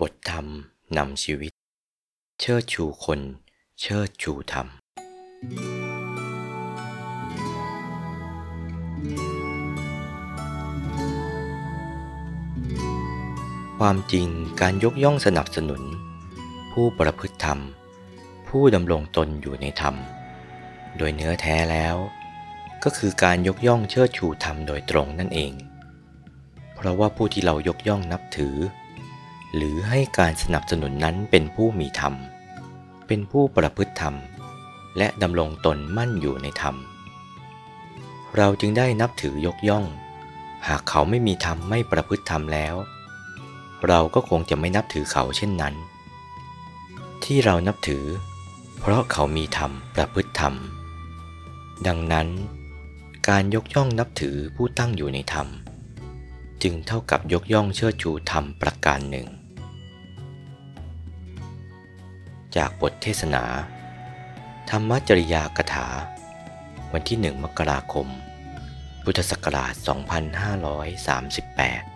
บทธรรมนำชีวิต เชิดชูคน เชิดชูธรรม ความจริงการยกย่องสนับสนุน ผู้ประพฤติธรรม ผู้ดำรงตนอยู่ในธรรม โดยเนื้อแท้แล้ว ก็คือการยกย่องเชิดชูธรรมโดยตรงนั่นเอง เพราะว่าผู้ที่เรายกย่องนับถือ หรือให้การสนับสนุนนั้นเป็นผู้มีธรรม เป็นผู้ประพฤติธรรม และดำรงตนมั่นอยู่ในธรรม เราจึงได้นับถือยกย่อง หากเขาไม่มีธรรมไม่ประพฤติธรรมแล้ว เราก็คงจะไม่นับถือเขาเช่นนั้น ที่เรานับถือ เพราะเขามีธรรมประพฤติธรรม ดังนั้น การยกย่องนับถือผู้ตั้งอยู่ในธรรมจึงเท่ากับยกย่องเชิดชูธรรมประการหนึ่ง จากบทเทศนา ธรรมจริยากถา วันที่หนึ่งมกราคม พุทธศักราช 2538